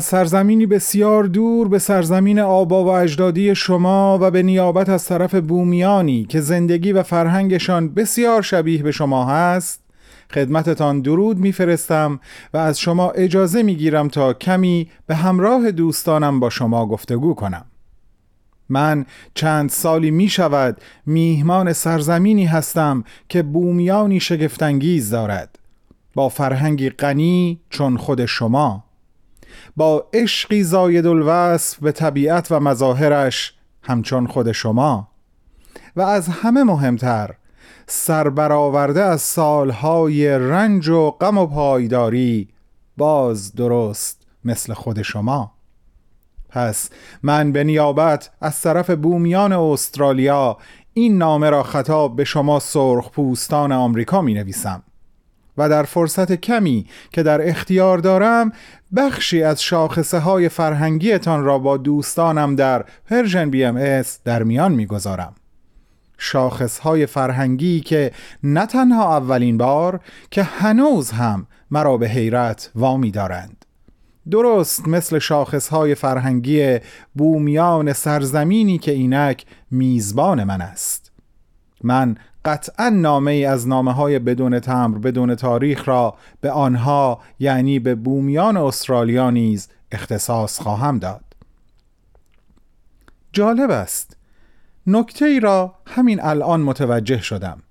از سرزمینی بسیار دور به سرزمین آبا و اجدادی شما و به نیابت از طرف بومیانی که زندگی و فرهنگشان بسیار شبیه به شما هست خدمتتان درود میفرستم و از شما اجازه می‌گیرم تا کمی به همراه دوستانم با شما گفتگو کنم. من چند سالی می شود میهمان سرزمینی هستم که بومیانی شگفتانگیز دارد. با فرهنگی غنی چون خود شما. با عشقی زاید الوصف به طبیعت و مظاهرش همچون خود شما. و از همه مهمتر سربرآورده از سالهای رنج و غم و پایداری باز درست مثل خود شما. پس من به نیابت از طرف بومیان استرالیا این نامه را خطاب به شما سرخ پوستان آمریکا می نویسم. و در فرصت کمی که در اختیار دارم بخشی از شاخصه های فرهنگیتان را با دوستانم در Persian BMS در میان می‌گذارم. شاخص های فرهنگی که نه تنها اولین بار که هنوز هم مرا به حیرت وامی دارند. درست مثل شاخص های فرهنگی بومیان سرزمینی که اینک میزبان من است. من قطعا نامه ای از نامه های بدون تمر بدون تاریخ را به آنها یعنی به بومیان استرالیا نیز اختصاص خواهم داد. جالب است. نکته ای را همین الان متوجه شدم.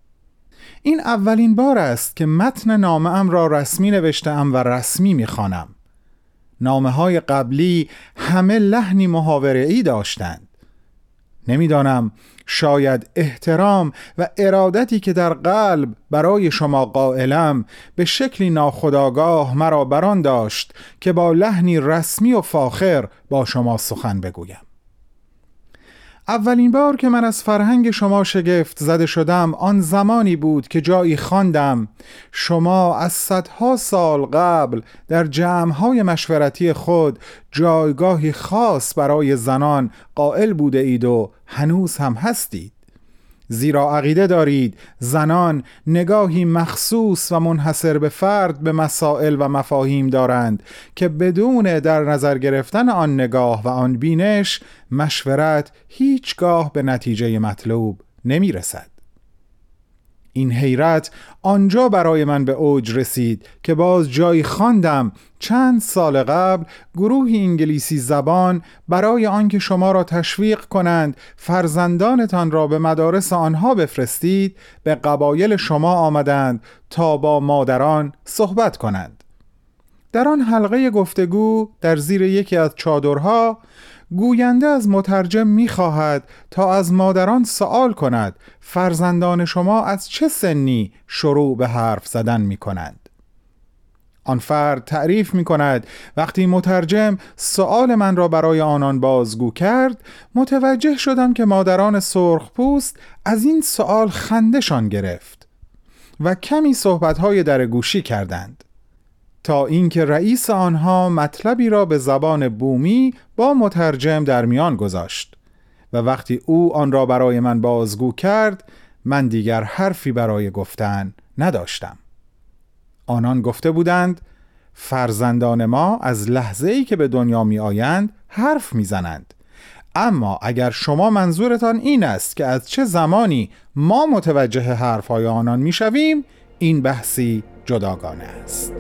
این اولین بار است که متن نامه ام را رسمی نوشتم و رسمی می‌خوانم. نامه های قبلی همه لحنی محاوره ای داشتند. نمی‌دانم. شاید احترام و ارادتی که در قلب برای شما قائلم به شکلی ناخداگاه مرا بران داشت که با لحنی رسمی و فاخر با شما سخن بگویم. اولین بار که من از فرهنگ شما شگفت زده شدم آن زمانی بود که جایی خواندم. شما از صدها سال قبل در جمعهای مشورتی خود جایگاهی خاص برای زنان قائل بوده اید و هنوز هم هستید. زیرا عقیده دارید زنان نگاهی مخصوص و منحصر به فرد به مسائل و مفاهیم دارند که بدون در نظر گرفتن آن نگاه و آن بینش مشورت هیچگاه به نتیجه مطلوب نمی رسد. این حیرت آنجا برای من به اوج رسید که باز جایی خواندم چند سال قبل گروهی انگلیسی زبان برای آنکه شما را تشویق کنند فرزندانتان را به مدارس آنها بفرستید به قبایل شما آمدند تا با مادران صحبت کنند. در آن حلقه گفتگو در زیر یکی از چادرها گوینده از مترجم می‌خواهد تا از مادران سوال کند فرزندان شما از چه سنی شروع به حرف زدن می کنند آن فرد تعریف می کند وقتی مترجم سوال من را برای آنان بازگو کرد متوجه شدم که مادران سرخ پوست از این سوال خندشان گرفت و کمی صحبتهای در گوشی کردند. تا اینکه رئیس آنها مطلبی را به زبان بومی با مترجم در میان گذاشت و وقتی او آن را برای من بازگو کرد من دیگر حرفی برای گفتن نداشتم. آنان گفته بودند فرزندان ما از لحظه ای که به دنیا می آیند حرف می زنند اما اگر شما منظورتان این است که از چه زمانی ما متوجه حرفهای آنان می شویم این بحثی جداگانه است.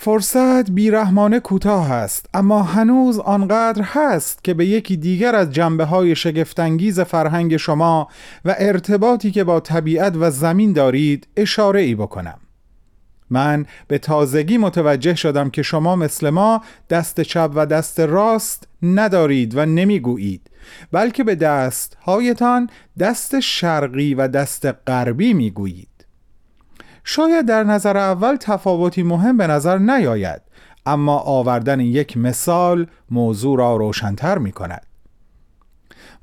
فرصت بیرحمانه کوتاه است اما هنوز آنقدر هست که به یکی دیگر از جنبه های شگفتانگیز فرهنگ شما و ارتباطی که با طبیعت و زمین دارید اشاره ای بکنم. من به تازگی متوجه شدم که شما مثل ما دست چپ و دست راست ندارید و نمی‌گویید بلکه به دست هایتان دست شرقی و دست غربی می‌گویید. شاید در نظر اول تفاوتی مهم به نظر نیاید اما آوردن یک مثال موضوع را روشنتر می کند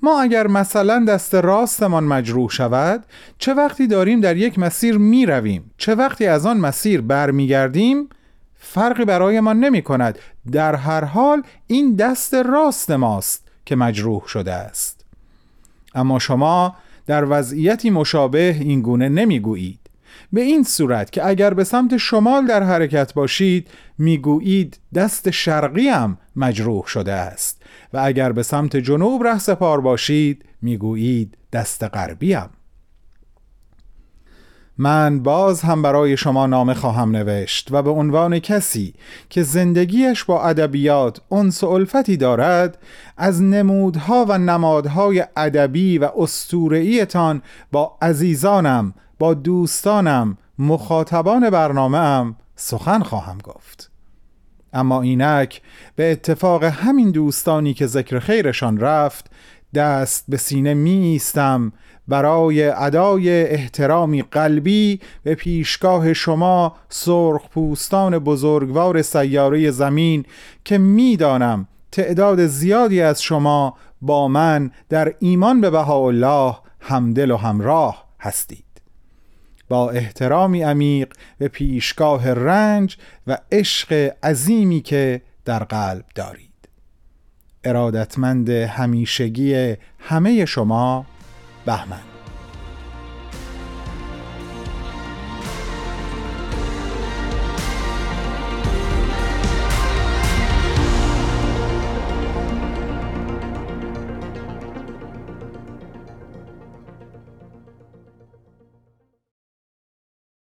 ما اگر مثلا دست راستمان مجروح شود چه وقتی داریم در یک مسیر می رویم چه وقتی از آن مسیر برمیگردیم؟ فرقی برای ما نمی کند در هر حال این دست راست ماست که مجروح شده است. اما شما در وضعیتی مشابه این گونه نمی گویید به این صورت که اگر به سمت شمال در حرکت باشید می‌گویید دست شرقی هم مجروح شده است. و اگر به سمت جنوب ره سپار باشید می‌گویید دست غربی هم من باز هم برای شما نامه خواهم نوشت و به عنوان کسی که زندگیش با ادبیات انس و الفتی دارد از نمودها و نمادهای ادبی و اسطوره‌ایتان با عزیزانم با دوستانم مخاطبان برنامه ام سخن خواهم گفت. اما اینک به اتفاق همین دوستانی که ذکر خیرشان رفت دست به سینه می ایستم برای ادای احترامی قلبی به پیشگاه شما سرخ پوستان بزرگوار سیاره زمین که می‌دانم تعداد زیادی از شما با من در ایمان به بهاءالله همدل و همراه هستید. با احترامی عمیق به پیشگاه رنج و عشق عظیمی که در قلب دارید. ارادتمند همیشگی همه شما بهمن.